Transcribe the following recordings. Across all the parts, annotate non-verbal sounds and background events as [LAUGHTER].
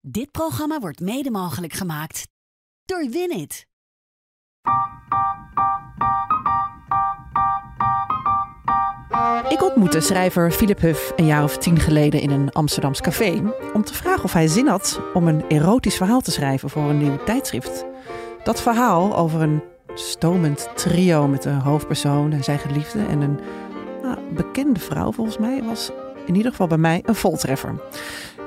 Dit programma wordt mede mogelijk gemaakt door Winit. Ik ontmoette schrijver Philip Huff een jaar of tien geleden in een Amsterdams café om te vragen of hij zin had om een erotisch verhaal te schrijven voor een nieuw tijdschrift. Dat verhaal over een stomend trio met een hoofdpersoon en zijn geliefde en een nou, bekende vrouw volgens mij was in ieder geval bij mij een voltreffer.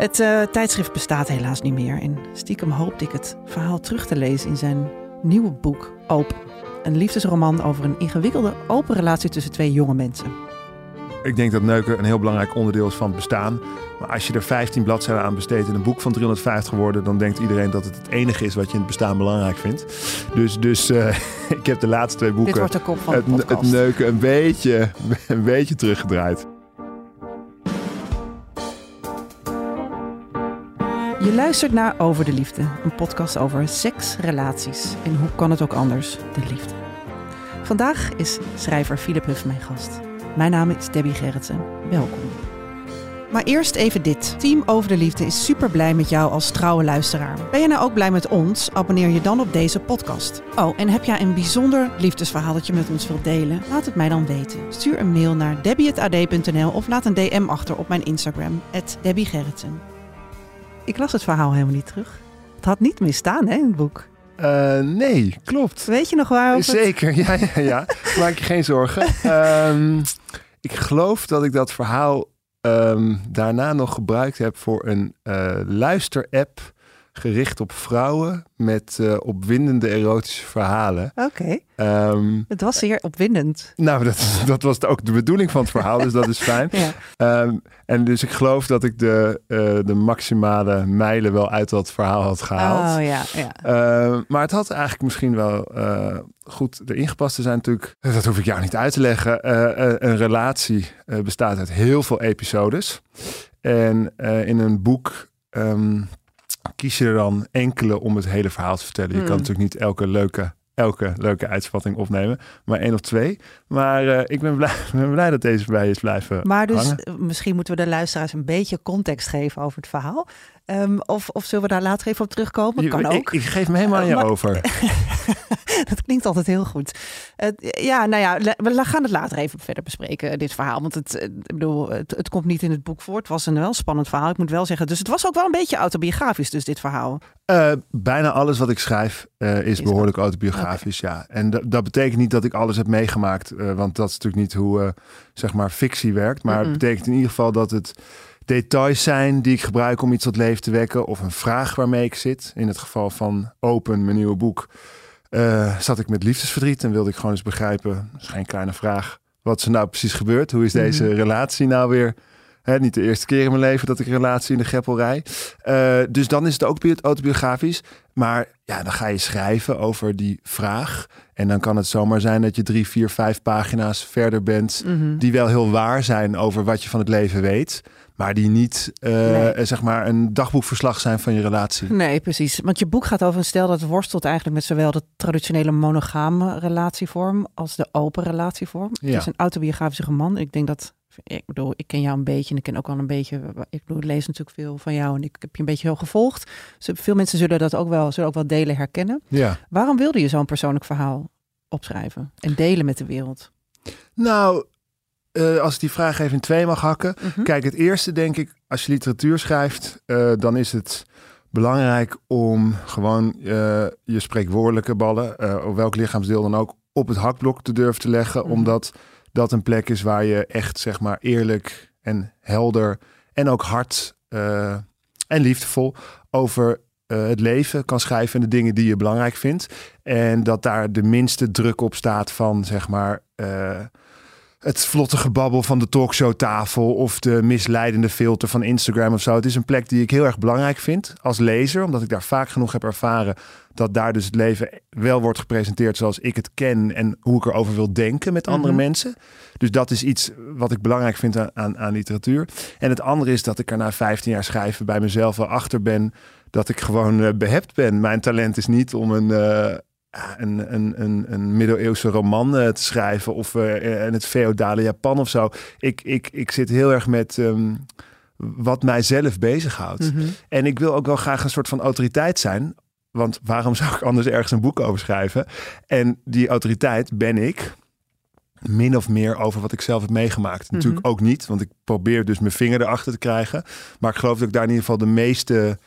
Het uh, tijdschrift bestaat helaas niet meer en stiekem hoopte ik het verhaal terug te lezen in zijn nieuwe boek Open. Een liefdesroman over een ingewikkelde open relatie tussen twee jonge mensen. Ik denk dat neuken een heel belangrijk onderdeel is van het bestaan. Maar als je er 15 bladzijden aan besteedt in een boek van 350 woorden, dan denkt iedereen dat het het enige is wat je in het bestaan belangrijk vindt. Dus, dus uh, [LAUGHS] ik heb de laatste twee boeken. Dit wordt de kop van het neuken een beetje, [LAUGHS] een beetje teruggedraaid. Je luistert naar Over de Liefde, een podcast over seks, relaties en hoe kan het ook anders, de liefde. Vandaag is schrijver Philip Huff mijn gast. Mijn naam is Debbie Gerritsen. Welkom. Maar eerst even dit. Team Over de Liefde is super blij met jou als trouwe luisteraar. Ben je nou ook blij met ons? Abonneer je dan op deze podcast. Oh, en heb jij een bijzonder liefdesverhaal dat je met ons wilt delen? Laat het mij dan weten. Stuur een mail naar debbie.ad.nl of laat een DM achter op mijn Instagram, Debbie Gerritsen. Ik las het verhaal helemaal niet terug. Het had niet misstaan, hè, in het boek. Uh, nee, klopt. Weet je nog waar? Zeker, [LAUGHS] ja, ja, ja. Maak je geen zorgen. Um, ik geloof dat ik dat verhaal um, daarna nog gebruikt heb voor een uh, luisterapp gericht op vrouwen met uh, opwindende erotische verhalen. Oké. Okay. Um, het was zeer opwindend. Nou, dat, [LAUGHS] dat was ook de bedoeling van het verhaal, dus dat is fijn. ja. um, en dus ik geloof dat ik de, uh, de maximale mijlen wel uit dat verhaal had gehaald. Oh ja, ja. Uh, maar het had eigenlijk misschien wel uh, goed erin gepast. Er zijn natuurlijk, dat hoef ik jou niet uit te leggen, een relatie bestaat uit heel veel episodes. En in een boek um, kies je er dan enkele om het hele verhaal te vertellen. Je Hmm. kan natuurlijk niet elke leuke, elke leuke uitspatting opnemen, maar één of twee. Maar uh, ik ben blij, [LAUGHS] ben blij dat deze bij is blijven Maar dus hangen. misschien moeten we de luisteraars een beetje context geven over het verhaal. Um, of, of zullen we daar later even op terugkomen? Kan ook. Ik, ik, geef me helemaal aan je maar, over. [LAUGHS] [LAUGHS] dat klinkt altijd heel goed. Uh, ja, nou ja, we gaan het later even verder bespreken, dit verhaal. Want het, ik bedoel, het, het, komt niet in het boek voor. Het was een wel spannend verhaal, ik moet wel zeggen. Dus het was ook wel een beetje autobiografisch, dus dit verhaal. Uh, bijna alles wat ik schrijf uh, is, behoorlijk autobiografisch, okay. ja. En dat betekent niet dat ik alles heb meegemaakt. Want dat is natuurlijk niet hoe, zeg maar, fictie werkt. Maar mm -mm. het betekent in ieder geval dat het details zijn die ik gebruik om iets tot leven te wekken. Of een vraag waarmee ik zit. In het geval van Open, mijn nieuwe boek, uh, zat ik met liefdesverdriet. En wilde ik gewoon eens begrijpen, dat is geen kleine vraag, wat is er nou precies gebeurd? Hoe is deze -hmm. relatie nou weer? Hè, niet de eerste keer in mijn leven dat ik een relatie in de greppel rij. Uh, dus dan is het ook autobiografisch. Maar ja, dan ga je schrijven over die vraag. En dan kan het zomaar zijn dat je drie, vier, vijf pagina's verder bent. Mhm. Mm -hmm. Die wel heel waar zijn over wat je van het leven weet. Maar die niet, uh, nee. zeg maar, een dagboekverslag zijn van je relatie. Nee, precies. Want je boek gaat over een stel dat worstelt eigenlijk met zowel de traditionele monogame relatievorm als de open relatievorm. Ja. Het is een autobiografische roman. Ik denk dat, ik bedoel, ik ken jou een beetje en ik ken ook al een beetje, ik bedoel, ik lees natuurlijk veel van jou en ik heb je een beetje heel gevolgd. Dus veel mensen zullen dat ook wel, zullen ook wel delen herkennen. Ja. Waarom wilde je zo'n persoonlijk verhaal opschrijven en delen met de wereld? Nou, uh, als ik die vraag even in twee mag hakken. -hmm. Kijk, het eerste denk ik, als je literatuur schrijft, uh, dan is het belangrijk om gewoon uh, je spreekwoordelijke ballen, op welk lichaamsdeel dan ook, op het hakblok te durven te leggen. Mhm. Omdat dat een plek is waar je echt, zeg maar, eerlijk en helder en ook hard en liefdevol over uh, het leven kan schrijven en de dingen die je belangrijk vindt. En dat daar de minste druk op staat van, zeg maar, uh, het vlotte gebabbel van de talkshowtafel of de misleidende filter van Instagram of zo. Het is een plek die ik heel erg belangrijk vind als lezer, omdat ik daar vaak genoeg heb ervaren dat daar dus het leven wel wordt gepresenteerd zoals ik het ken en hoe ik erover wil denken met andere Mhm. mensen. Dus dat is iets wat ik belangrijk vind aan, aan, aan literatuur. En het andere is dat ik er na 15 jaar schrijven bij mezelf wel achter ben dat ik gewoon eh, behept ben. Mijn talent is niet om een, uh, een, een, een, een middeleeuwse roman uh, te schrijven of uh, in het feodale Japan of zo. Ik, ik, ik zit heel erg met um, wat mijzelf bezighoudt. Mhm. En ik wil ook wel graag een soort van autoriteit zijn. Want waarom [LAUGHS] zou ik anders ergens een boek over schrijven? En die autoriteit ben ik min of meer over wat ik zelf heb meegemaakt. Mhm. Natuurlijk ook niet, want ik probeer dus mijn vinger erachter te krijgen. Maar ik geloof dat ik daar in ieder geval de meeste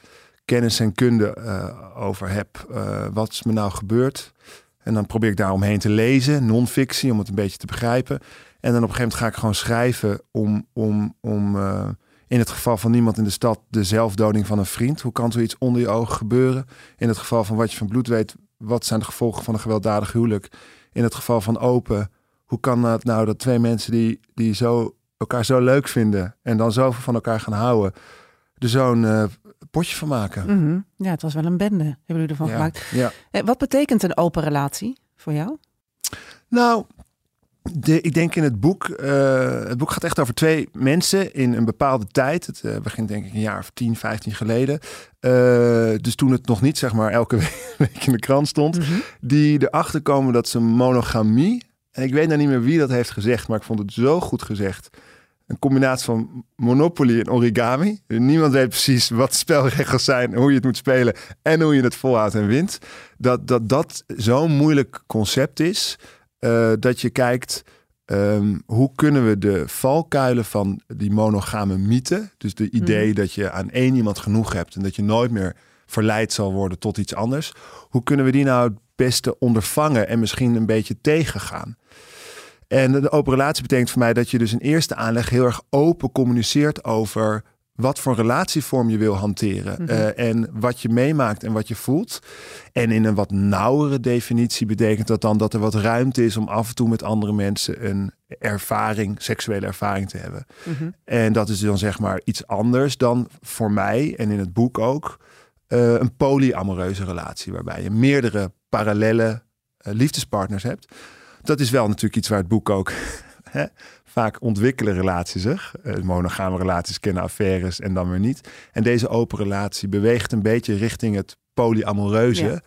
kennis en kunde eh, over heb. Eh, wat is me nou gebeurd? En dan probeer ik daar omheen te lezen, non-fictie, om het een beetje te begrijpen. En dan op een gegeven moment ga ik gewoon schrijven om, om, om eh, in het geval van niemand in de stad de zelfdoding van een vriend. Hoe kan zoiets onder je ogen gebeuren? In het geval van wat je van bloed weet, wat zijn de gevolgen van een gewelddadig huwelijk? In het geval van open, hoe kan het nou dat twee mensen die, die zo, elkaar zo leuk vinden en dan zoveel van elkaar gaan houden, er zo'n eh, potje van maken? Mhm. Ja, het was wel een bende, hebben jullie ervan Ja, gemaakt. ja. Eh, Wat betekent een open relatie voor jou? Nou, de, ik denk in het boek, eh, het boek gaat echt over twee mensen in een bepaalde tijd. Het begint denk ik een jaar of 10, 15 geleden. Dus toen het nog niet zeg maar elke [LAUGHS] week in de krant stond. Mhm. Die erachter komen dat ze monogamie, en ik weet nou niet meer wie dat heeft gezegd, maar ik vond het zo goed gezegd. Een combinatie van Monopoly en origami. Niemand weet precies wat de spelregels zijn, hoe je het moet spelen en hoe je het volhoudt en wint. Dat dat, dat zo'n moeilijk concept is, eh, dat je kijkt ehm, hoe kunnen we de valkuilen van die monogame mythe, dus de idee dat je aan één iemand genoeg hebt en dat je nooit meer verleid zal worden tot iets anders, hoe kunnen we die nou het beste ondervangen en misschien een beetje tegengaan? En de open relatie betekent voor mij dat je dus in eerste aanleg heel erg open communiceert over wat voor relatievorm je wil hanteren. Mhm. eh, en wat je meemaakt en wat je voelt. En in een wat nauwere definitie betekent dat dan dat er wat ruimte is om af en toe met andere mensen een ervaring, seksuele ervaring te hebben. Mhm. En dat is dan zeg maar iets anders dan voor mij en in het boek ook eh, een polyamoreuze relatie waarbij je meerdere parallele eh, liefdespartners hebt. Dat is wel natuurlijk iets waar het boek ook [LAUGHS] hè, vaak ontwikkelen relaties zeg. Eh, monogame relaties kennen affaires en dan weer niet. En deze open relatie beweegt een beetje richting het polyamoreuze.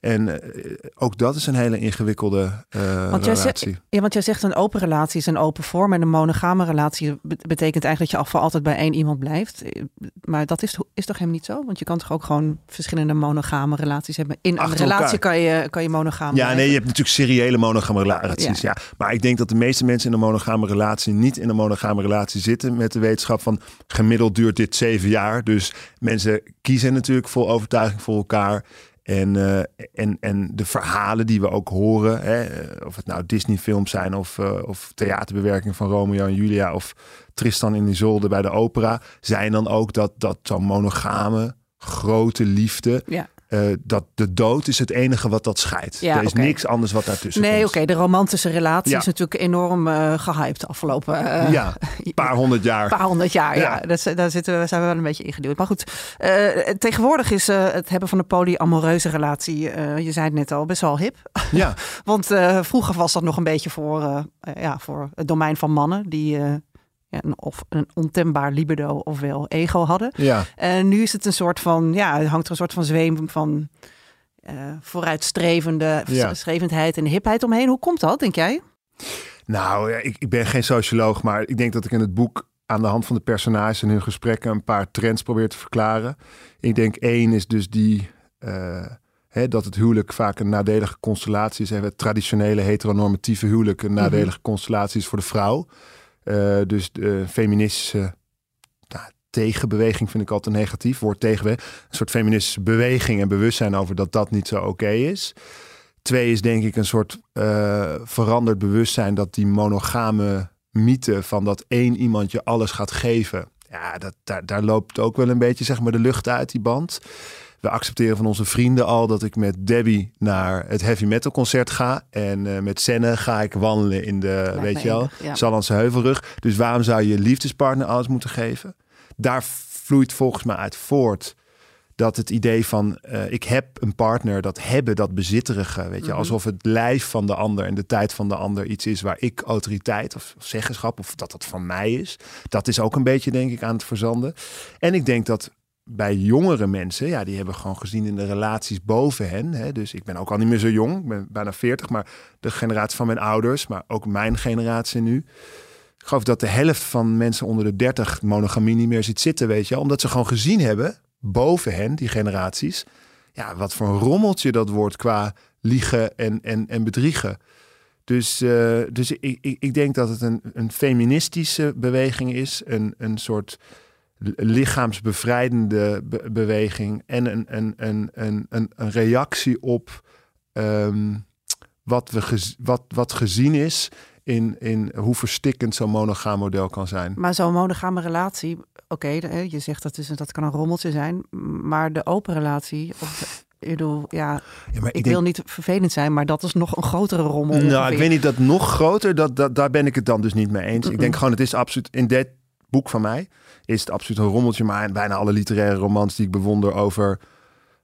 En eh, ook dat is een hele ingewikkelde eh, Want jij relatie. zegt, ja, want jij zegt een open relatie is een open vorm en een monogame relatie be- betekent eigenlijk dat je voor altijd bij één iemand blijft. Eh, Maar dat is, is toch helemaal niet zo? Want je kan toch ook gewoon verschillende monogame relaties hebben. In een relatie elkaar. kan je, kan je monogaam Ja, blijven. nee, je hebt natuurlijk seriële monogame relaties. Ja. Maar ik denk dat de meeste mensen in een monogame relatie niet in een monogame relatie zitten met de wetenschap van gemiddeld duurt dit zeven jaar. Dus mensen kiezen natuurlijk vol overtuiging voor elkaar. En, eh, en, en de verhalen die we ook horen, hè, of het nou Disney-films zijn of, eh, of theaterbewerking van Romeo en Julia of Tristan in Isolde bij de opera, zijn dan ook dat, dat zo'n monogame, grote liefde, Ja. Eh, dat de dood is het enige wat dat scheidt. Ja, er is oké. niks anders wat daartussen Nee, oké, komt. de romantische relatie Ja. is natuurlijk enorm eh gehyped de afgelopen eh, ja, [LAUGHS] paar honderd jaar. paar honderd jaar. Ja, Ja. Dat, daar zitten we, zijn we wel een beetje ingeduwd. Maar goed, tegenwoordig is het hebben van een polyamoreuze relatie, je zei het net al, best wel hip. Ja, [LAUGHS] Want vroeger was dat nog een beetje voor, ja, voor het domein van mannen die ja, een, of een ontembaar libido ofwel ego hadden. ja. En nu is het een soort van, ja, hangt er een soort van zweem van eh, vooruitstrevende Ja. strevendheid en hipheid omheen. Hoe komt dat, denk jij? Nou, ik, ik ben geen socioloog, maar ik denk dat ik in het boek aan de hand van de personages en hun gesprekken een paar trends probeer te verklaren. Ik denk één is dus die eh, hè, dat het huwelijk vaak een nadelige constellatie is. Hè, traditionele heteronormatieve huwelijk een nadelige constellatie is voor de vrouw. Eh, dus de feministische nou, tegenbeweging vind ik altijd negatief. Woord tegenbeweging. Een soort feministische beweging en bewustzijn over dat dat niet zo oké is. Twee is denk ik een soort eh, veranderd bewustzijn dat die monogame mythe van dat één iemand je alles gaat geven. Ja, dat, daar, daar loopt ook wel een beetje zeg maar de lucht uit die band. We accepteren van onze vrienden al dat ik met Debbie naar het heavy metal concert ga. En eh, met Senne ga ik wandelen in de, weet je wel, ja. Sallandse Heuvelrug. Dus waarom zou je liefdespartner alles moeten geven? Daar vloeit volgens mij uit voort dat het idee van eh, ik heb een partner, dat hebben, dat bezitterige, weet je, Mhm. alsof het lijf van de ander en de tijd van de ander iets is waar ik autoriteit of zeggenschap of dat dat van mij is. Dat is ook een beetje denk ik aan het verzanden. En ik denk dat bij jongere mensen, ja, die hebben gewoon gezien in de relaties boven hen. Hè, dus ik ben ook al niet meer zo jong, ik ben bijna 40, maar de generatie van mijn ouders, maar ook mijn generatie nu. ik geloof dat de helft van mensen onder de 30 monogamie niet meer ziet zitten, weet je. Omdat ze gewoon gezien hebben, boven hen, die generaties, ja, wat voor een rommeltje dat wordt qua liegen en, en, en bedriegen. Dus, uh, dus ik, ik, ik, denk dat het een, een feministische beweging is, een, een soort lichaamsbevrijdende be beweging en een, een, een, een, een, een reactie op um, wat, we gez wat, wat gezien is in, in hoe verstikkend zo'n monogaam model kan zijn. Maar zo'n monogame relatie, oké, je zegt dat, is, dat kan een rommeltje zijn, maar de open relatie, of ik bedoel, ja, ja maar ik, ik wil niet vervelend zijn, maar dat is nog een grotere rommel. Nou, ik weet niet dat nog groter, dat, dat, daar ben ik het dan dus niet mee eens. Ik denk gewoon, het is absoluut in dit boek van mij is het absoluut een rommeltje, maar bijna alle literaire romans die ik bewonder over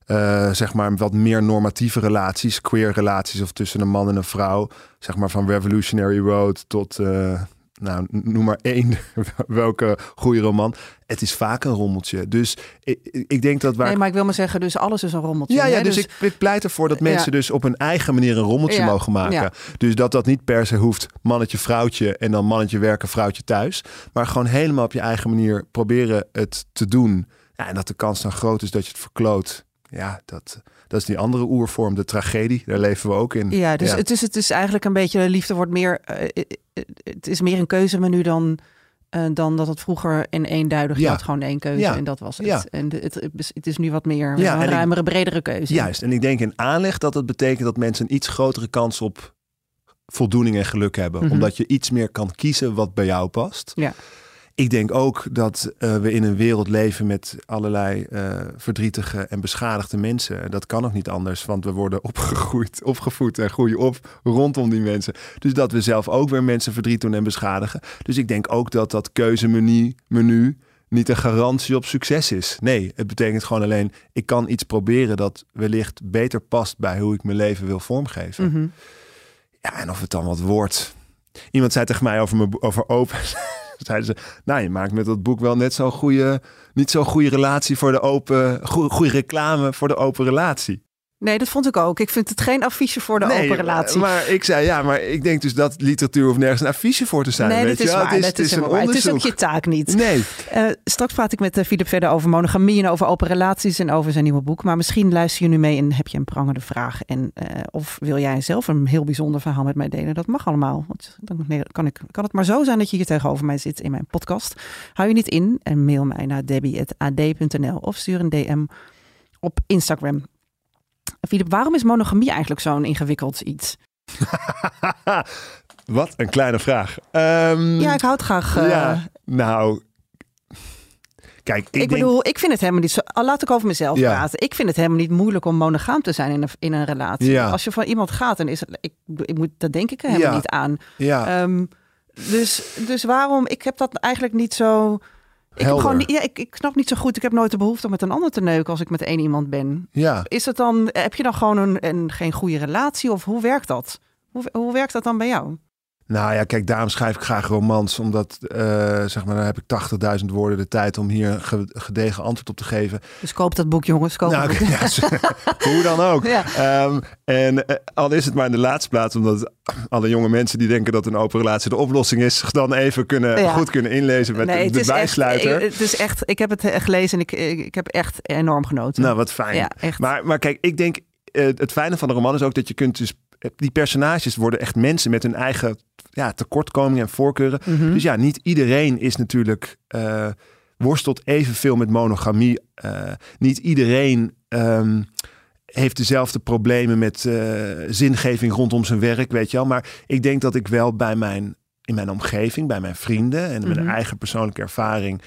uh, zeg maar wat meer normatieve relaties, queer relaties of tussen een man en een vrouw, zeg maar van Revolutionary Road tot uh, nou, noem maar één, [LAUGHS] welke goede roman. Het is vaak een rommeltje. Dus ik, ik denk dat waar... Nee, maar ik wil maar zeggen, dus alles is een rommeltje. Ja, ja dus, dus, ik, pleit ervoor dat mensen dus op hun eigen manier een rommeltje mogen maken. Dus dat dat niet per se hoeft mannetje, vrouwtje en dan mannetje werken, vrouwtje thuis. Maar gewoon helemaal op je eigen manier proberen het te doen. Ja, en dat de kans dan groot is dat je het verkloot. Ja, dat, dat is die andere oervorm, de tragedie. Daar leven we ook in. Ja, dus, Het, is, het is eigenlijk een beetje, liefde wordt meer, uh, het is meer een keuzemenu dan, uh, dan dat het vroeger in eenduidig ja. had. Gewoon één keuze ja. en dat was het. Ja. En het, het is nu wat meer ja, een ruimere, bredere keuze. Juist, en ik denk in aanleg dat het betekent dat mensen een iets grotere kans op voldoening en geluk hebben. Mm -hmm. Omdat je iets meer kan kiezen wat bij jou past. Ja. Ik denk ook dat uh, we in een wereld leven met allerlei uh, verdrietige en beschadigde mensen. Dat kan ook niet anders, want we worden opgegroeid, opgevoed en groeien op rondom die mensen. Dus dat we zelf ook weer mensen verdriet doen en beschadigen. Dus ik denk ook dat dat keuzemenu menu niet een garantie op succes is. Nee, het betekent gewoon alleen, ik kan iets proberen dat wellicht beter past bij hoe ik mijn leven wil vormgeven. Mm -hmm. Ja, en of het dan wat wordt. Iemand zei tegen mij over, mijn, over open [LAUGHS] [LAUGHS] zeiden ze, nou, je maakt met dat boek wel net zo'n goede, niet zo'n goede relatie voor de open, goede reclame voor de open relatie. Nee, dat vond ik ook. Ik vind het geen affiche voor de open relatie. Maar ik zei ja, maar ik denk dus dat literatuur of nergens een affiche voor te zijn. Nee, weet dat is waar. Het is, het is, een. Het is ook je taak niet. Nee. Uh, straks praat ik met Filip uh, verder over monogamie en over open relaties en over zijn nieuwe boek. Maar misschien luister je nu mee en heb je een prangende vraag. En, uh, of wil jij zelf een heel bijzonder verhaal met mij delen? Dat mag allemaal. Want dan kan, ik, kan het maar zo zijn dat je hier tegenover mij zit in mijn podcast. Hou je niet in en mail mij naar debbie.ad.nl of stuur een DM op Instagram. Filip, waarom is monogamie eigenlijk zo'n ingewikkeld iets? [LAUGHS] Wat een kleine vraag. Um, ja, ik houd graag. Uh... Ja, nou. Kijk, ik, ik bedoel, ik vind het helemaal niet zo. Laat ik over mezelf ja. praten. Ik vind het helemaal niet moeilijk om monogaam te zijn in een, in een relatie. Ja. Als je van iemand gaat, dan is het. Ik, ik moet, dat denk ik er helemaal niet aan. Ja. Um, dus, dus waarom? Ik heb dat eigenlijk niet zo. Ik, heb gewoon, ja, ik, ik snap niet zo goed. Ik heb nooit de behoefte om met een ander te neuken als ik met één iemand ben. Ja. Is het dan, heb je dan gewoon een, een geen goede relatie of hoe werkt dat? Hoe, hoe werkt dat dan bij jou? Nou ja, kijk, daarom schrijf ik graag romans. Omdat, uh, zeg maar, dan heb ik 80.000 woorden de tijd om hier een gedegen antwoord op te geven. Dus koop dat boek, jongens. Koop nou. Ja, [LAUGHS] [LAUGHS] hoe dan ook. Ja. Um, en uh, al is het maar in de laatste plaats, omdat alle jonge mensen die denken dat een open relatie de oplossing is, dan even kunnen, ja. goed kunnen inlezen met nee, de, de bijsluiter. Echt, het is echt, ik heb het gelezen en ik, ik heb echt enorm genoten. Nou, wat fijn. Maar, maar kijk, ik denk, uh, het fijne van de roman is ook dat je kunt dus die personages worden echt mensen met hun eigen ja, tekortkomingen en voorkeuren. Mm -hmm. Dus ja, niet iedereen is natuurlijk uh, worstelt evenveel met monogamie. Uh, niet iedereen um, heeft dezelfde problemen met uh, zingeving rondom zijn werk, weet je wel. Maar ik denk dat ik wel bij mijn in mijn omgeving, bij mijn vrienden en mm -hmm. mijn eigen persoonlijke ervaring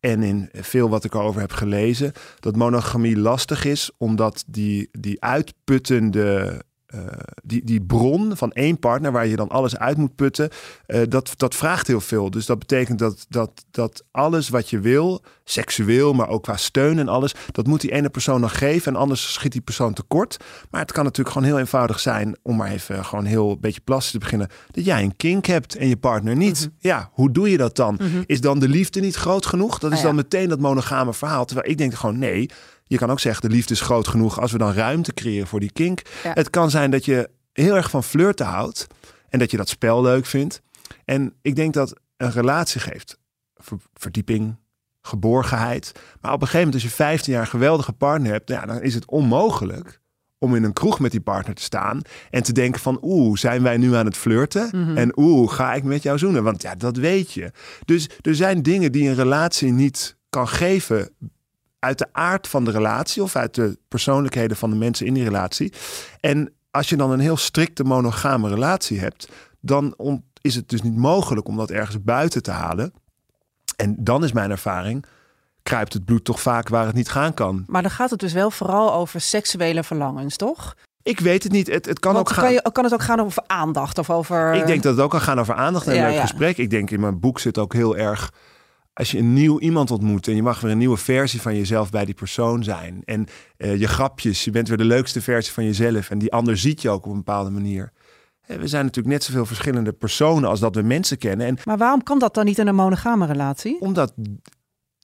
en in veel wat ik erover heb gelezen, dat monogamie lastig is, omdat die, die uitputtende uh, die, die bron van één partner waar je dan alles uit moet putten, uh, dat, dat vraagt heel veel. Dus dat betekent dat, dat, dat alles wat je wil, seksueel, maar ook qua steun en alles, dat moet die ene persoon nog geven en anders schiet die persoon tekort. Maar het kan natuurlijk gewoon heel eenvoudig zijn, om maar even gewoon heel een beetje plastisch te beginnen, dat jij een kink hebt en je partner niet. Mm -hmm. Ja, hoe doe je dat dan? Mm -hmm. Is dan de liefde niet groot genoeg? Dat is ah, ja. dan meteen dat monogame verhaal. Terwijl ik denk gewoon nee, je kan ook zeggen, de liefde is groot genoeg als we dan ruimte creëren voor die kink. Ja. Het kan zijn dat je heel erg van flirten houdt en dat je dat spel leuk vindt. En ik denk dat een relatie geeft verdieping, geborgenheid. Maar op een gegeven moment, als je 15 jaar een geweldige partner hebt, ja, dan is het onmogelijk om in een kroeg met die partner te staan en te denken van oeh, zijn wij nu aan het flirten? Mhm. En oeh, ga ik met jou zoenen? Want ja, dat weet je. Dus er zijn dingen die een relatie niet kan geven uit de aard van de relatie of uit de persoonlijkheden van de mensen in die relatie. En als je dan een heel strikte monogame relatie hebt, dan is het dus niet mogelijk om dat ergens buiten te halen. En dan is mijn ervaring, kruipt het bloed toch vaak waar het niet gaan kan. Maar dan gaat het dus wel vooral over seksuele verlangens, toch? Ik weet het niet. Het, het kan Want ook kan, gaan. je, kan het ook gaan over aandacht of over. Ik denk dat het ook kan gaan over aandacht en Ja, leuk ja. gesprek. Ik denk in mijn boek zit ook heel erg. Als je een nieuw iemand ontmoet en je mag weer een nieuwe versie van jezelf bij die persoon zijn. En eh, je grapjes, je bent weer de leukste versie van jezelf. En die ander ziet je ook op een bepaalde manier. We zijn natuurlijk net zoveel verschillende personen als dat we mensen kennen. En Maar waarom kan dat dan niet in een monogame relatie? omdat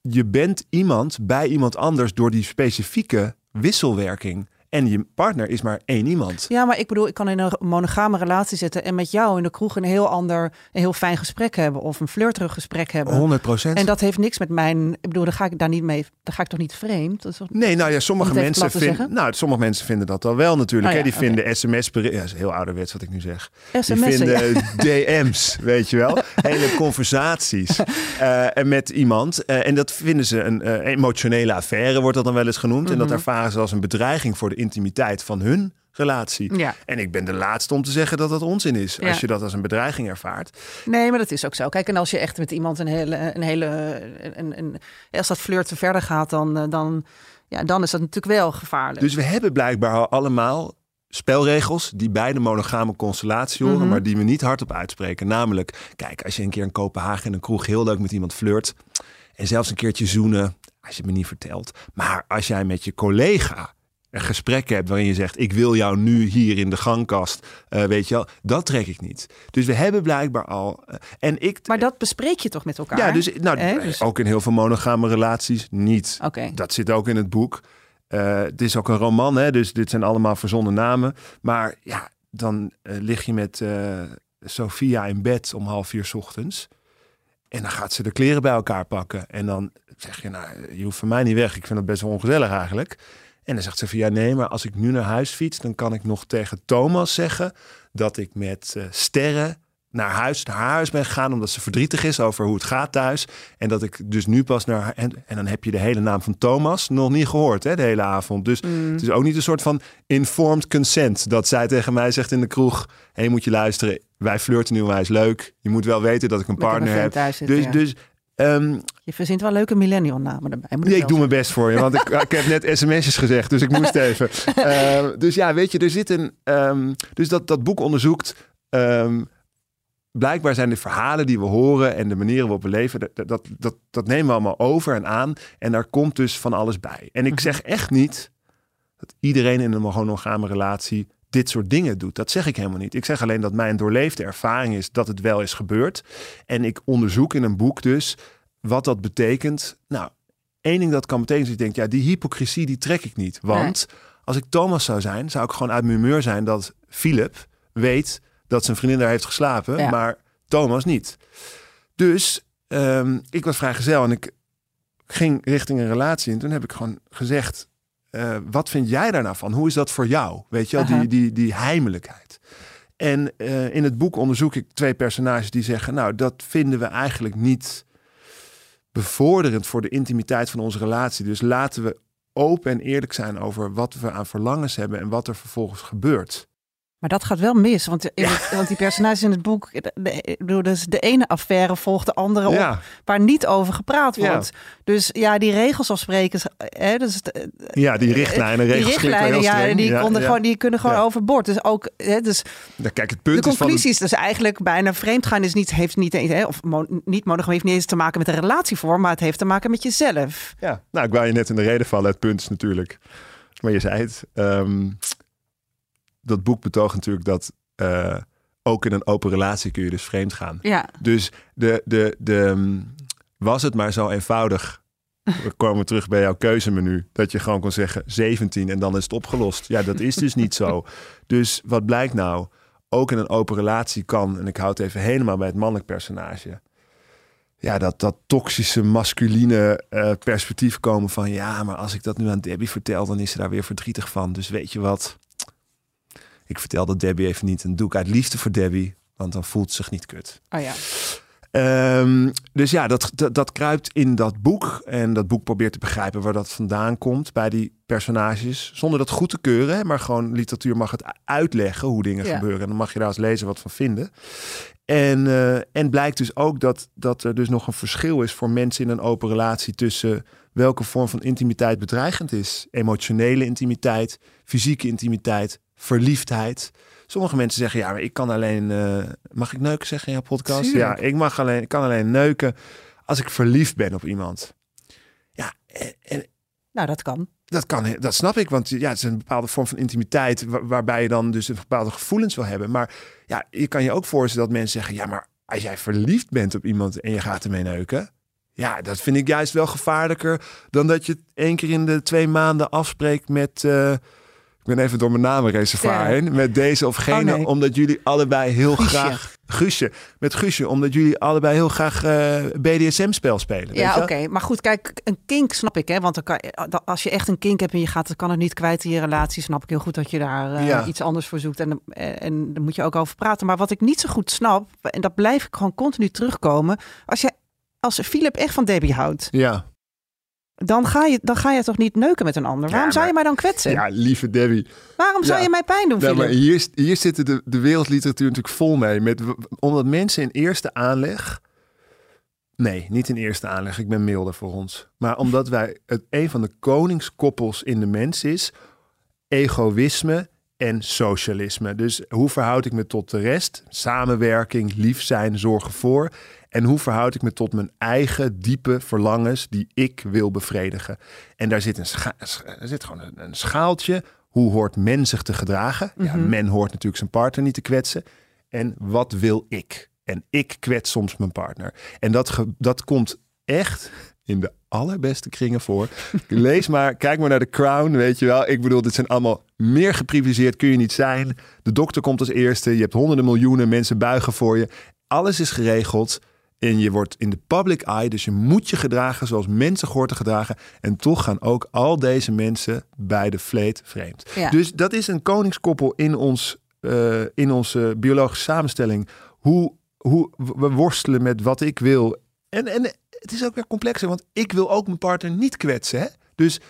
je bent iemand bij iemand anders door die specifieke wisselwerking. En je partner is maar één iemand. Ja, maar ik bedoel, ik kan in een monogame relatie zitten en met jou in de kroeg een heel ander, een heel fijn gesprek hebben of een flirterig gesprek hebben. 100 procent. En dat heeft niks met mijn. Ik bedoel, daar ga ik daar niet mee. Daar ga ik toch niet vreemd? Dat is toch- Nee, nou ja, sommige mensen, vinden, nou, sommige mensen vinden dat al wel natuurlijk. Hè? ja, Die vinden sms ja, is heel ouderwets wat ik nu zeg. Die SMS'en, ja. [LAUGHS] vinden DM's, weet je wel. Hele conversaties [LAUGHS] eh, en met iemand. Eh, en dat vinden ze een eh, emotionele affaire, wordt dat dan wel eens genoemd. En dat Mhm. ervaren ze als een bedreiging voor de intimiteit van hun relatie. Ja. En ik ben de laatste om te zeggen dat dat onzin is. Ja. Als je dat als een bedreiging ervaart. Nee, maar dat is ook zo. Kijk, en als je echt met iemand een hele, een hele, een, een, als dat flirten verder gaat, dan, eh, dan, ja, dan is dat natuurlijk wel gevaarlijk. Dus we hebben blijkbaar al allemaal spelregels die bij de monogame constellatie horen, Mhm. maar die we niet hardop uitspreken. Namelijk, kijk, als je een keer in Kopenhagen in een kroeg heel leuk met iemand flirt en zelfs een keertje zoenen, als je het me niet vertelt. Maar als jij met je collega een gesprek hebt waarin je zegt, ik wil jou nu hier in de gangkast, eh, weet je wel, dat trek ik niet. Dus we hebben blijkbaar al, eh, en ik... maar dat bespreek je toch met elkaar? ja, dus, nou? Dus- ook in heel veel monogame relaties niet. Dat zit ook in het boek. Eh, het is ook een roman, hè, dus dit zijn allemaal verzonnen namen. Maar ja, dan lig je met Sophia in bed om half vier 's ochtends. En dan gaat ze de kleren bij elkaar pakken. En dan zeg je, nou, je hoeft van mij niet weg. Ik vind dat best wel ongezellig eigenlijk. En dan zegt Sophia, nee, maar als ik nu naar huis fiets... dan kan ik nog tegen Thomas zeggen dat ik met eh, sterren naar huis, naar haar huis ben gegaan... omdat ze verdrietig is over hoe het gaat thuis. En dat ik dus nu pas naar haar... En, en dan heb je de hele naam van Thomas nog niet gehoord, hè, de hele avond. Dus Mm. het is ook niet een soort van informed consent... dat zij tegen mij zegt in de kroeg... hé, hey, moet je luisteren, wij flirten nu, hij is leuk. Je moet wel weten dat ik een Met partner heb. zit, dus, ja. dus ehm, Je verzint wel leuke millennial namen erbij. moet Nee, ik doe mijn best voor je, want ik, ik heb net sms'jes gezegd, dus ik moest [LAUGHS] even. Eh, dus ja, weet je, er zit een. ehm, dus dat, dat boek onderzoekt. ehm, blijkbaar zijn de verhalen die we horen en de manieren waarop we leven, dat, dat, dat, dat nemen we allemaal over en aan. En daar komt dus van alles bij. En ik Mhm. zeg echt niet dat iedereen in een monogame relatie dit soort dingen doet. Dat zeg ik helemaal niet. Ik zeg alleen dat mijn doorleefde ervaring is dat het wel is gebeurd. En ik onderzoek in een boek dus wat dat betekent. Nou, één ding dat kan betekenen is dat ik denk, ja, die hypocrisie die trek ik niet. Want als ik Thomas zou zijn, zou ik gewoon uit mijn humeur zijn dat Philip weet dat zijn vriendin daar heeft geslapen, Ja. maar Thomas niet. Dus ehm, ik was vrijgezel en ik ging richting een relatie. En toen heb ik gewoon gezegd, eh, wat vind jij daar nou van? Hoe is dat voor jou? Weet je wel, die, die, die heimelijkheid. En eh, in het boek onderzoek ik twee personages die zeggen, nou, dat vinden we eigenlijk niet bevorderend voor de intimiteit van onze relatie. Dus laten we open en eerlijk zijn over wat we aan verlangens hebben en wat er vervolgens gebeurt. Maar dat gaat wel mis, want, in het- want die personages in het boek, de, de, dus de ene affaire volgt de andere op, waar niet over gepraat Ja. wordt. Dus ja, die regels afspreken, hè, dus, de- ja die richtlijnen, die regels richtlijnen, ja, die, konden ja. Gewoon, die kunnen gewoon overboord. Dus ook, hè, dus kijk, het de punt is van... conclusie is dus eigenlijk bijna vreemdgaan is niet, heeft niet, eens- hè, of mo- niet monogam heeft niet eens te maken met de relatievorm, maar het heeft te maken met jezelf. Ja, nou, ik wou je net in de reden vallen. Het punt is natuurlijk, maar je zei het. ehm, dat boek betoogt natuurlijk dat eh, ook in een open relatie kun je dus vreemd gaan. Ja, Dus de, de, de, ehm, was het maar zo eenvoudig. We [LAUGHS] komen terug bij jouw keuzemenu. Dat je gewoon kon zeggen 17 en dan is het opgelost. Ja, dat is dus niet zo. [LAUGHS] Dus wat blijkt nou? Ook in een open relatie kan, en ik houd het even helemaal bij het mannelijk personage. ja, dat, dat toxische masculine uh, perspectief komen van ja, maar als ik dat nu aan Debbie vertel, dan is ze daar weer verdrietig van. Dus weet je wat? Ik vertel dat Debbie even niet en doe ik uit liefde voor Debbie, want dan voelt ze zich niet kut. Oh ja. Um, dus ja, dat, dat, dat, kruipt in dat boek. En dat boek probeert te begrijpen waar dat vandaan komt bij die personages. Zonder dat goed te keuren, maar gewoon literatuur mag het uitleggen hoe dingen gebeuren. En dan mag je daar als lezer wat van vinden. En, uh, en blijkt dus ook dat, dat er dus nog een verschil is voor mensen in een open relatie tussen welke vorm van intimiteit bedreigend is. Emotionele intimiteit, fysieke intimiteit, verliefdheid. Sommige mensen zeggen, ja, maar ik kan alleen... Uh, mag ik neuken zeggen in jouw podcast? Ja, ik, mag alleen, ik kan alleen neuken als ik verliefd ben op iemand. Ja, en, nou, dat kan. Dat kan, dat snap ik, want ja, het is een bepaalde vorm van intimiteit waarbij je dan dus een bepaalde gevoelens wil hebben. Maar ja, je kan je ook voorstellen dat mensen zeggen, ja, maar als jij verliefd bent op iemand en je gaat ermee neuken, ja, dat vind ik juist wel gevaarlijker dan dat je één keer in de twee maanden afspreekt met, uh, ik ben even door mijn namenreservoir heen. Met deze of gene. Oh, omdat jullie allebei heel graag... Guusje. Met Guusje. Omdat jullie allebei heel graag uh, eh, BDSM-spel spelen. Ja, oké. Maar goed, kijk, een kink snap ik. Hè? Want dan kan, als je echt een kink hebt en je gaat, dan kan het niet kwijt in je relatie. Snap ik heel goed dat je daar uh, iets anders voor zoekt. En, en daar moet je ook over praten. Maar wat ik niet zo goed snap, en dat blijf ik gewoon continu terugkomen. Als je als Philip echt van Debbie houdt. Ja dan ga, je, dan ga je toch niet neuken met een ander? Waarom zou je mij dan kwetsen? Ja, lieve Debbie. Waarom zou je mij pijn doen, maar hier, hier zitten de, de wereldliteratuur natuurlijk vol mee. Met, omdat mensen in eerste aanleg... Nee, niet in eerste aanleg. Ik ben milder voor ons. Maar omdat wij het een van de koningskoppels in de mens is... egoïsme en socialisme. Dus hoe verhoud ik me tot de rest? Samenwerking, lief zijn, zorgen voor. En hoe verhoud ik me tot mijn eigen diepe verlangens die ik wil bevredigen? En daar zit, een er zit gewoon een, schaaltje. Hoe hoort men zich te gedragen? Ja, mhm. men hoort natuurlijk zijn partner niet te kwetsen. En wat wil ik? En ik kwets soms mijn partner. En dat, dat komt echt in de allerbeste kringen voor. [LAUGHS] Lees maar, kijk maar naar de Crown, weet je wel. Ik bedoel, dit zijn allemaal meer geprivilegeerd kun je niet zijn. De dokter komt als eerste. Je hebt honderden miljoenen mensen buigen voor je. Alles is geregeld. En je wordt in de public eye, dus je moet je gedragen zoals mensen hoort te gedragen. En toch gaan ook al deze mensen bij de vleet vreemd. Dus dat is een koningskoppel in, ons, uh, in onze biologische samenstelling. Hoe, hoe we worstelen met wat ik wil. En, en het is ook weer complexer, want ik wil ook mijn partner niet kwetsen. Hè? Dus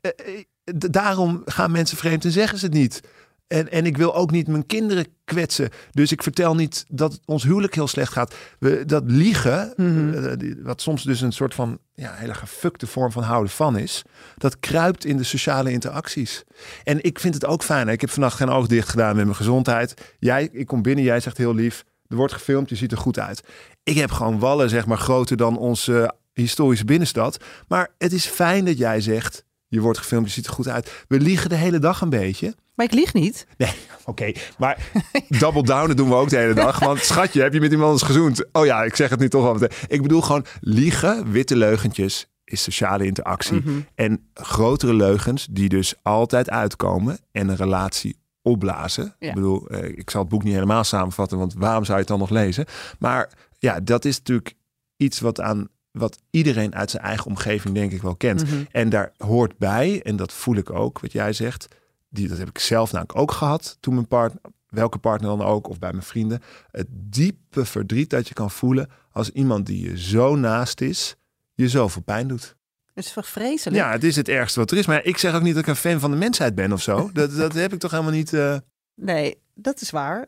uh, daarom gaan mensen vreemd en zeggen ze het niet. En, en ik wil ook niet mijn kinderen kwetsen. Dus ik vertel niet dat ons huwelijk heel slecht gaat. We, dat liegen, mhm. eh, wat soms dus een soort van ja, hele gefukte vorm van houden van is. Dat kruipt in de sociale interacties. En ik vind het ook fijn. Ik heb vannacht geen oog dicht gedaan met mijn gezondheid. Jij, ik kom binnen, jij zegt heel lief. Er wordt gefilmd, je ziet er goed uit. Ik heb gewoon wallen, zeg maar, groter dan onze historische binnenstad. Maar het is fijn dat jij zegt, je wordt gefilmd, je ziet er goed uit. We liegen de hele dag een beetje. Maar ik lieg niet. Nee, [LAUGHS] oké. Maar double down doen we ook de hele dag. Want schatje, heb je met iemand eens gezoend? Oh ja, ik zeg het nu toch al Ik bedoel gewoon liegen, witte leugentjes is sociale interactie. Mhm. En grotere leugens die dus altijd uitkomen en een relatie opblazen. Ik bedoel, eh, ik zal het boek niet helemaal samenvatten, want waarom zou je het dan nog lezen? Maar ja, dat is natuurlijk iets wat aan wat iedereen uit zijn eigen omgeving denk ik wel kent. Mhm. En daar hoort bij, en dat voel ik ook, wat jij zegt, die, dat heb ik zelf namelijk ook gehad toen mijn partner, welke partner dan ook, of bij mijn vrienden, het diepe verdriet dat je kan voelen als iemand die je zo naast is, je zoveel pijn doet. Het is vreselijk. Ja, het is het ergste wat er is. Maar ik zeg ook niet dat ik een fan van de mensheid ben of zo. Dat, dat heb ik toch helemaal niet. Uh... Nee, dat is waar.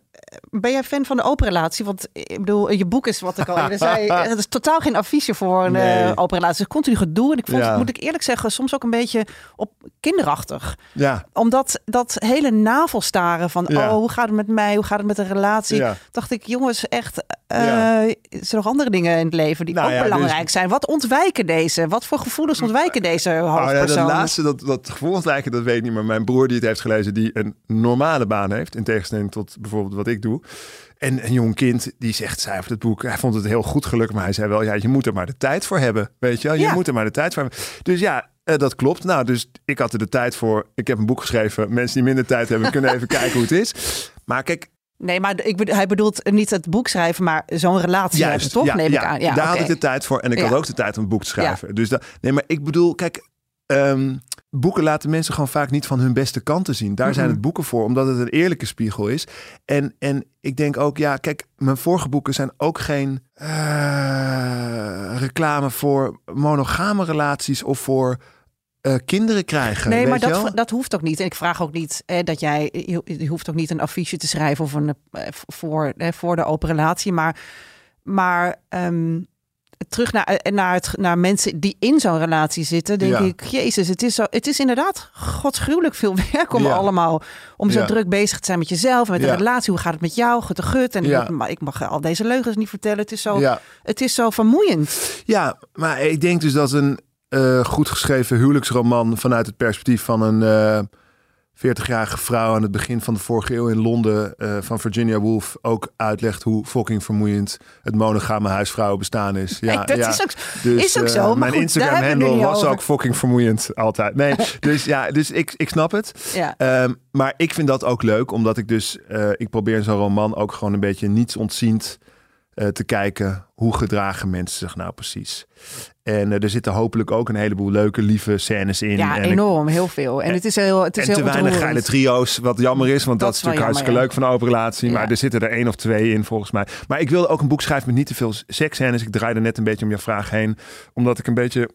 Ben jij fan van de open relatie? Want ik bedoel, je boek is wat ik al eerder zei. Het [LAUGHS] is totaal geen affiche voor een nee. uh, open relatie. Het is continu gedoe. En ik vond het, moet ik eerlijk zeggen, soms ook een beetje op kinderachtig. Ja. Omdat dat hele navelstaren van, oh, hoe gaat het met mij? Hoe gaat het met de relatie? Dacht ik, jongens, echt, uh, er nog andere dingen in het leven die nou ook belangrijk dus... zijn. Wat ontwijken deze? Wat voor gevoelens ontwijken deze hoofdpersoon? Oh, dat laatste, dat, dat gevoel ontwijken, dat weet ik niet. Maar mijn broer die het heeft gelezen, die een normale baan heeft, in tegenstelling tot bijvoorbeeld wat ik doe. En een jong kind die zegt, zij het boek, hij vond het heel goed gelukkig, maar hij zei wel, ja, je moet er maar de tijd voor hebben, weet je wel? Je moet er maar de tijd voor hebben. Dus ja, uh, dat klopt. Nou, dus ik had er de tijd voor. Ik heb een boek geschreven. Mensen die minder tijd hebben, kunnen even [LAUGHS] kijken hoe het is. Maar kijk, Nee, maar ik hij bedoelt niet het boek schrijven, maar zo'n relatie Juist, hebben, toch? ja, Neem ja, ik aan. Ja, daar had ik de tijd voor. En ik had ook de tijd om een boek te schrijven. Dus dat, nee, maar ik bedoel, kijk, ehm, boeken laten mensen gewoon vaak niet van hun beste kanten zien. Daar zijn Mhm. het boeken voor, omdat het een eerlijke spiegel is. En, en ik denk ook, ja, kijk, mijn vorige boeken zijn ook geen eh, reclame voor monogame relaties of voor eh, kinderen krijgen. Nee, weet maar je wel? dat, dat hoeft ook niet. En ik vraag ook niet eh, dat jij. Je, hoeft ook niet een affiche te schrijven of een, eh, voor, eh, voor de open relatie. Maar, maar ehm, terug naar, eh, naar, het, naar mensen die in zo'n relatie zitten, denk Ja. ik, Jezus, het is, zo, het is inderdaad godsgruwelijk veel [LAUGHS] werk om Ja. allemaal. Om zo Ja. druk bezig te zijn met jezelf en met de relatie. Hoe gaat het met jou? Gut de gut. En Ja. ik, maar ik mag al deze leugens niet vertellen. Het is zo, Ja. het is zo vermoeiend. Ja, maar ik denk dus dat een eh, goed geschreven huwelijksroman vanuit het perspectief van een eh 40-jarige vrouw aan het begin van de vorige eeuw in Londen eh, van Virginia Woolf ook uitlegt hoe fucking vermoeiend het monogame huisvrouwenbestaan is. [LAUGHS] Ja, Nee, dat ja. is ook, Dus, is ook eh, zo. Maar mijn goed, Instagram handle was ook fucking vermoeiend altijd. Nee, [LAUGHS] dus ja, dus ik, ik snap het. Ja. Ehm, maar ik vind dat ook leuk, omdat ik dus, eh, ik probeer in zo'n roman ook gewoon een beetje niets ontziend eh, te kijken. Hoe gedragen mensen zich nou precies? En eh, er zitten hopelijk ook een heleboel leuke, lieve scènes in. Ja, en ik- enorm. Heel veel. En het is heel, het is en heel te weinig geile trio's, wat jammer is, want dat, Dat is natuurlijk hartstikke jammer, leuk van open relatie. Maar er zitten er één of twee in volgens mij. Maar ik wilde ook een boek schrijven met niet te veel seksscènes. Ik draaide net een beetje om je vraag heen, omdat ik een beetje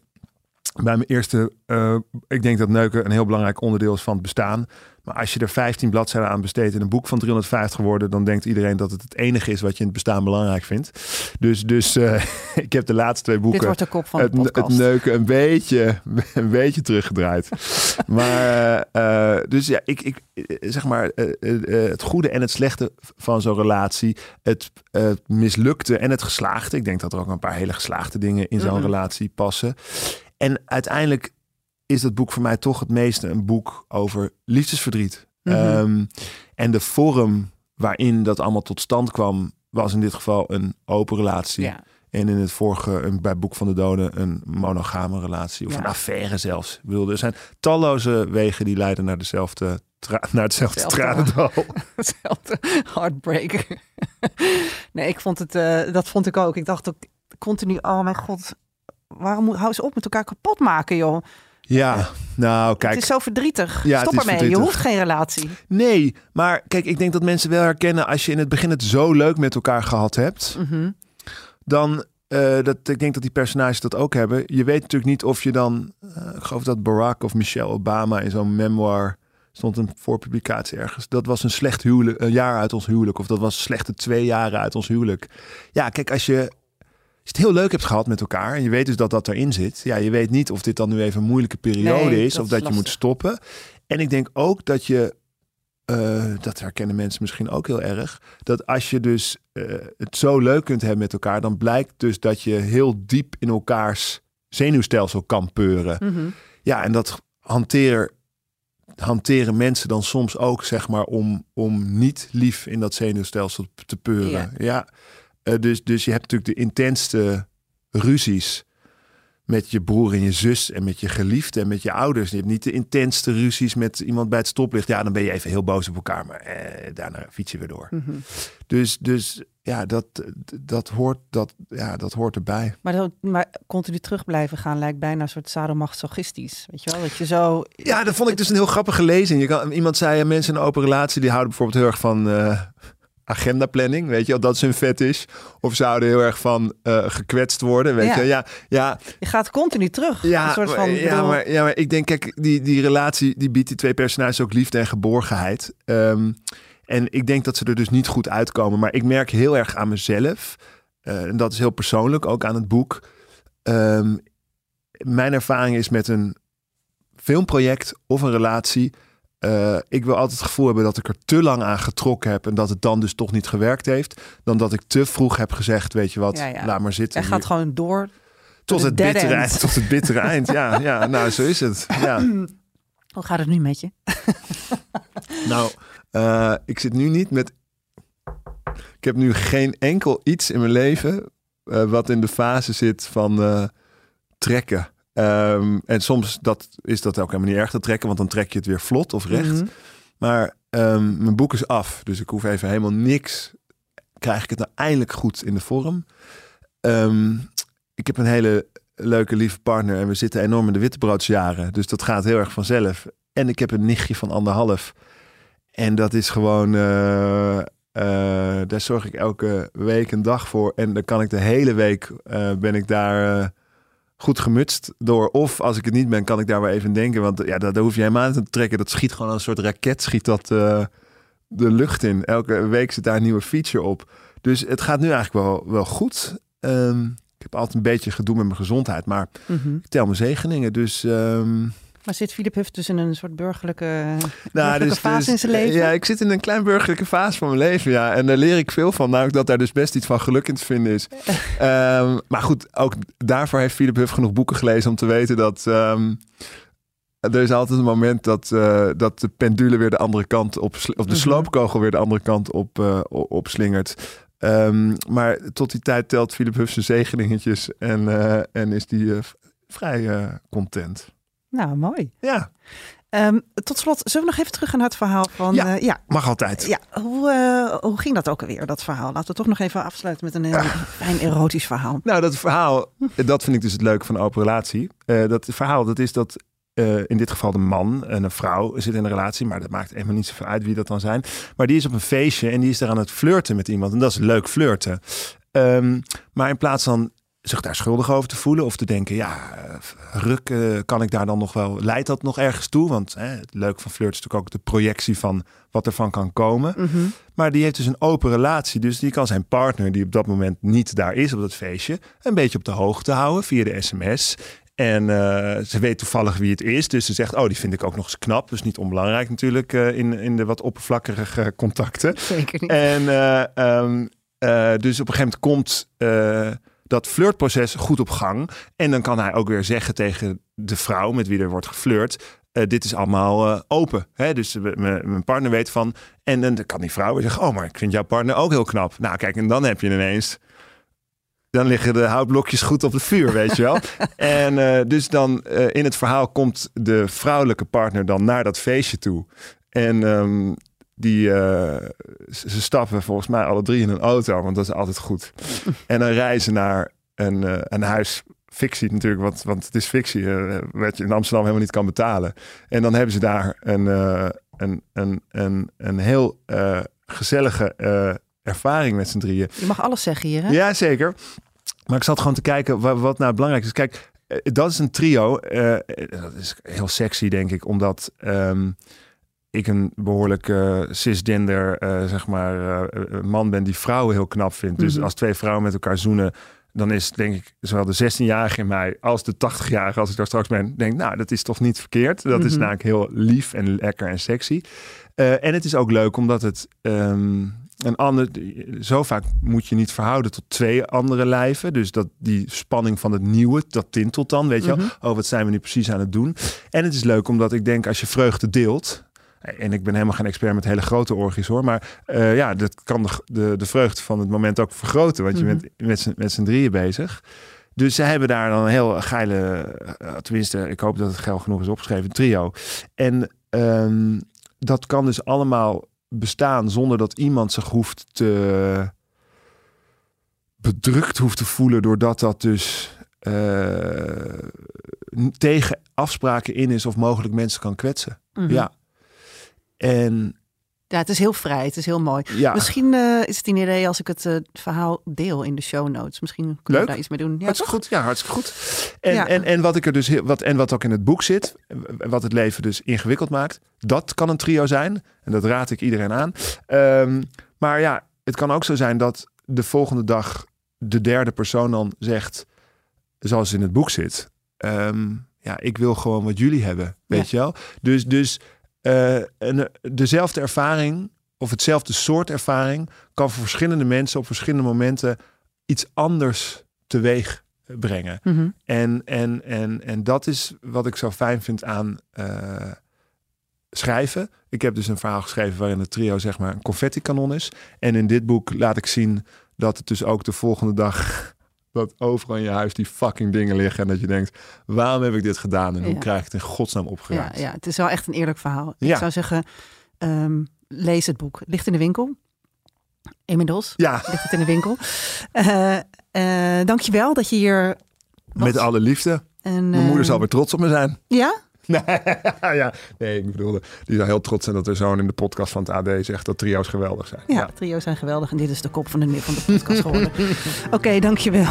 bij mijn eerste, eh, ik denk dat neuken een heel belangrijk onderdeel is van het bestaan. Maar als je er 15 bladzijden aan besteedt in een boek van 350 woorden, dan denkt iedereen dat het het enige is wat je in het bestaan belangrijk vindt. Dus, dus eh, [LAUGHS] ik heb de laatste twee boeken Dit wordt de kop van het, de podcast. het neuken een beetje, [LAUGHS] een beetje teruggedraaid. [LAUGHS] maar eh, dus ja, ik, ik zeg maar het goede en het slechte van zo'n relatie, het, het mislukte en het geslaagde. Ik denk dat er ook een paar hele geslaagde dingen in zo'n Mhm. relatie passen. En uiteindelijk is dat boek voor mij toch het meeste een boek over liefdesverdriet. Mhm. Ehm, en de vorm waarin dat allemaal tot stand kwam, was in dit geval een open relatie. Ja. En in het vorige, een, bij Boek van de Doden, een monogame relatie. Of Ja. een affaire zelfs. Ik bedoel, er zijn talloze wegen die leiden naar dezelfde, naar hetzelfde Hetzelfde. Hetzelfde [LAUGHS] heartbreaker. [LAUGHS] nee, ik vond het, eh, dat vond ik ook. Ik dacht ook continu, oh mijn god, waarom moet, hou eens op met elkaar kapot maken, joh. Ja, nou kijk. het is zo verdrietig. Ja, Stop ermee, verdrietig. je hoeft geen relatie. Nee, maar kijk, ik denk dat mensen wel herkennen als je in het begin het zo leuk met elkaar gehad hebt, Mhm. dan eh, dat ik denk dat die personages dat ook hebben. Je weet natuurlijk niet of je dan, eh, ik geloof dat Barack of Michelle Obama in zo'n memoir stond een voorpublicatie ergens. Dat was een slecht huwelijk, een jaar uit ons huwelijk, of dat was slechte twee jaren uit ons huwelijk. Ja, kijk, als je, je het heel leuk hebt gehad met elkaar en je weet dus dat dat erin zit, ja, je weet niet of dit dan nu even een moeilijke periode Nee, is dat of is dat je moet stoppen. En ik denk ook dat je eh, dat herkennen mensen misschien ook heel erg. Dat als je dus eh, het zo leuk kunt hebben met elkaar, dan blijkt dus dat je heel diep in elkaars zenuwstelsel kan peuren. Mhm. Ja, en dat hanteren, hanteren mensen dan soms ook, zeg maar, om, om niet lief in dat zenuwstelsel te peuren. Ja. Ja, Eh, dus, dus je hebt natuurlijk de intenste ruzies met je broer en je zus en met je geliefde en met je ouders. Je hebt niet de intenste ruzies met iemand bij het stoplicht. Ja, dan ben je even heel boos op elkaar, maar eh, daarna fiets je weer door. Mhm. Dus, dus ja, dat, dat, hoort, dat, ja, dat hoort erbij. Maar, dat, maar continu terug blijven gaan lijkt bijna een soort sadomasochistisch. Weet je wel, dat je zo... Ja, dat vond ik dus een heel grappige lezing. Je kan, iemand zei, ja, mensen in een open relatie... die houden bijvoorbeeld heel erg van uh, agendaplanning. Weet je, of dat is hun vet is. Of zouden heel erg van uh, gekwetst worden. Weet Ja. je, ja, ja, Je gaat continu terug. ja, een soort van, ja, bedoel- maar, ja, maar ik denk, kijk, die, die relatie... die biedt die twee personages ook liefde en geborgenheid. Ehm, en ik denk dat ze er dus niet goed uitkomen. Maar ik merk heel erg aan mezelf... eh, en dat is heel persoonlijk, ook aan het boek... Ehm, mijn ervaring is met een filmproject of een relatie. Eh, ik wil altijd het gevoel hebben dat ik er te lang aan getrokken heb en dat het dan dus toch niet gewerkt heeft. Dan dat ik te vroeg heb gezegd, weet je wat, Ja, ja. laat maar zitten. Jij gaat gewoon door. tot het bittere eind. Tot het bittere [LAUGHS] eind. Ja, ja, nou zo is het. Ja. [CLEARS THROAT] Hoe gaat het nu met je? [LAUGHS] Nou, eh, ik zit nu niet met. Ik heb nu geen enkel iets in mijn leven eh, wat in de fase zit van trekken. Ehm, en soms dat, is dat ook helemaal niet erg te trekken, want dan trek je het weer vlot of recht. Mhm. Maar ehm, mijn boek is af, dus ik hoef even helemaal niks. Krijg ik het nou eindelijk goed in de vorm? Ehm, ik heb een hele leuke, lieve partner en we zitten enorm in de wittebroodsjaren. Dus dat gaat heel erg vanzelf. En ik heb een nichtje van anderhalf. En dat is gewoon, uh, uh, daar zorg ik elke week een dag voor. En dan kan ik de hele week, uh, ben ik daar goed gemutst door. Of als ik het niet ben, kan ik daar wel even denken. Want ja, daar, daar hoef je helemaal niet te trekken. Dat schiet gewoon een soort raket, schiet dat de lucht in. Elke week zit daar een nieuwe feature op. Dus het gaat nu eigenlijk wel, wel goed. Um, ik heb altijd een beetje gedoe met mijn gezondheid, maar mm -hmm. ik tel mijn zegeningen. Dus um, maar zit Philip Huff dus in een soort burgerlijke, nou, dus, fase dus, in zijn leven? Ja, ik zit in een klein burgerlijke fase van mijn leven, ja. En daar leer ik veel van, namelijk dat daar dus best iets van geluk in te vinden is. um, [LAUGHS] maar goed, ook daarvoor heeft Philip Huff genoeg boeken gelezen om te weten dat... Um, er is altijd een moment dat, uh, dat de pendule weer de andere kant op, of de sloopkogel weer de andere kant op, uh, opslingert. Um, maar tot die tijd telt Philip Huff zijn zegeningetjes en, uh, en is die vrij content. Nou, mooi. Ja. Um, tot slot, zullen we nog even terug naar het verhaal van... Ja, uh, ja. mag altijd. Ja, hoe, uh, hoe ging dat ook alweer, dat verhaal? Laten we toch nog even afsluiten met een heel ah. [LAUGHS] fijn erotisch verhaal. Nou, dat verhaal, dat vind ik dus het leuke van een open relatie. Uh, dat verhaal, dat is dat in dit geval de man en een vrouw zit in een relatie, maar dat maakt helemaal niet zoveel uit wie dat dan zijn. Maar die is op een feestje en die is daar aan het flirten met iemand. En dat is leuk flirten. Um, maar in plaats van zich daar schuldig over te voelen of te denken, ja, ruk, uh, kan ik daar dan nog wel, leidt dat nog ergens toe? Want hè, het leuke van flirt is natuurlijk ook de projectie van wat er van kan komen. Mm -hmm. Maar die heeft dus een open relatie, dus die kan zijn partner, die op dat moment niet daar is op dat feestje, een beetje op de hoogte houden via de sms. En uh, ze weet toevallig wie het is. Dus ze zegt, oh, die vind ik ook nog eens knap. Dus niet onbelangrijk natuurlijk uh, in, in de wat oppervlakkige contacten. Zeker niet. En um, dus op een gegeven moment komt dat flirtproces goed op gang. En dan kan hij ook weer zeggen tegen de vrouw met wie er wordt geflirt. Uh, dit is allemaal uh, open. Hè? Dus mijn partner weet van. En dan kan die vrouw weer zeggen: Oh, maar ik vind jouw partner ook heel knap. Nou, kijk, en dan heb je ineens. Dan liggen de houtblokjes goed op het vuur, weet je wel. [LAUGHS] en uh, dus dan in het verhaal komt de vrouwelijke partner dan naar dat feestje toe. En um, die, uh, ze stappen volgens mij alle drie in een auto, want dat is altijd goed. [LAUGHS] en dan reizen naar een, uh, een huis, fictie natuurlijk, want, want het is fictie, uh, wat je in Amsterdam helemaal niet kan betalen. En dan hebben ze daar een, een, een, een, een heel gezellige ervaring met z'n drieën. Je mag alles zeggen hier, hè? Ja, zeker. Maar ik zat gewoon te kijken wat, wat nou belangrijk is. Kijk, dat is een trio. dat is heel sexy, denk ik, omdat... Um, ik een behoorlijk uh, cisgender uh, zeg maar, uh, man ben die vrouwen heel knap vindt. Dus mhm. als twee vrouwen met elkaar zoenen, dan is denk ik zowel de 16-jarige in mij als de 80-jarige, als ik daar straks ben, denk nou, dat is toch niet verkeerd. Dat is mhm. namelijk heel lief en lekker en sexy. en het is ook leuk omdat het um, een ander, zo vaak moet je niet verhouden tot twee andere lijven. Dus dat die spanning van het nieuwe, dat tintelt dan, weet je wel. Mhm. Oh, wat zijn we nu precies aan het doen? En het is leuk omdat ik denk, als je vreugde deelt, en ik ben helemaal geen expert met hele grote orgies hoor. Maar uh, ja, dat kan de, de, de, vreugde van het moment ook vergroten. Want je mm -hmm. bent met z'n drieën bezig. Dus ze hebben daar dan een heel geile, uh, tenminste, ik hoop dat het geil genoeg is opgeschreven, trio. En um, dat kan dus allemaal bestaan zonder dat iemand zich hoeft te bedrukt hoeft te voelen doordat dat dus uh, tegen afspraken in is of mogelijk mensen kan kwetsen. Mm -hmm. Ja. En ja, het is heel vrij. Het is heel mooi. Ja. Misschien uh, is het een idee als ik het uh, verhaal deel in de show notes. Misschien kunnen we daar iets mee doen. Ja, hartstikke goed. Ja, hartstikke goed. En, ja. en, en wat ik er dus wat en wat ook in het boek zit, wat het leven dus ingewikkeld maakt, dat kan een trio zijn. En dat raad ik iedereen aan. Um, maar ja, het kan ook zo zijn dat de volgende dag de derde persoon dan zegt, zoals in het boek zit. Um, ja, ik wil gewoon wat jullie hebben, weet je wel. Dus, dus uh, een, dezelfde ervaring of hetzelfde soort ervaring kan voor verschillende mensen op verschillende momenten iets anders teweeg brengen. Mm -hmm. en, en, en, en dat is wat ik zo fijn vind aan uh, schrijven. Ik heb dus een verhaal geschreven waarin het trio zeg maar een confetti-kanon is. En in dit boek laat ik zien dat het dus ook de volgende dag dat overal in je huis die fucking dingen liggen. En dat je denkt, waarom heb ik dit gedaan? En hoe krijg ik het in godsnaam opgeraakt? Ja, ja, het is wel echt een eerlijk verhaal. Ja. Ik zou zeggen, um, lees het boek. Ligt in de winkel. Inmiddels Ja, ligt het in de winkel. Eh eh dankjewel dat je hier was. met alle liefde. En, Mijn moeder zal weer trots op me zijn. Ja? [LAUGHS] Nee, ja, nee, ik bedoelde, die zou heel trots zijn dat er zoon in de podcast van het AD zegt dat trio's geweldig zijn. Ja, trio's zijn geweldig en dit is de kop van de, van de podcast geworden. [LAUGHS] Oké, dankjewel.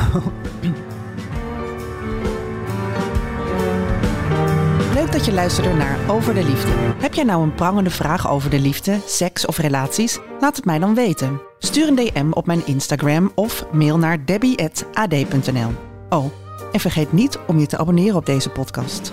Leuk dat je luisterde naar Over de Liefde. Heb jij nou een prangende vraag over de liefde, seks of relaties? Laat het mij dan weten. Stuur een DM op mijn Instagram of mail naar debbie.ad.nl. Oh, en vergeet niet om je te abonneren op deze podcast.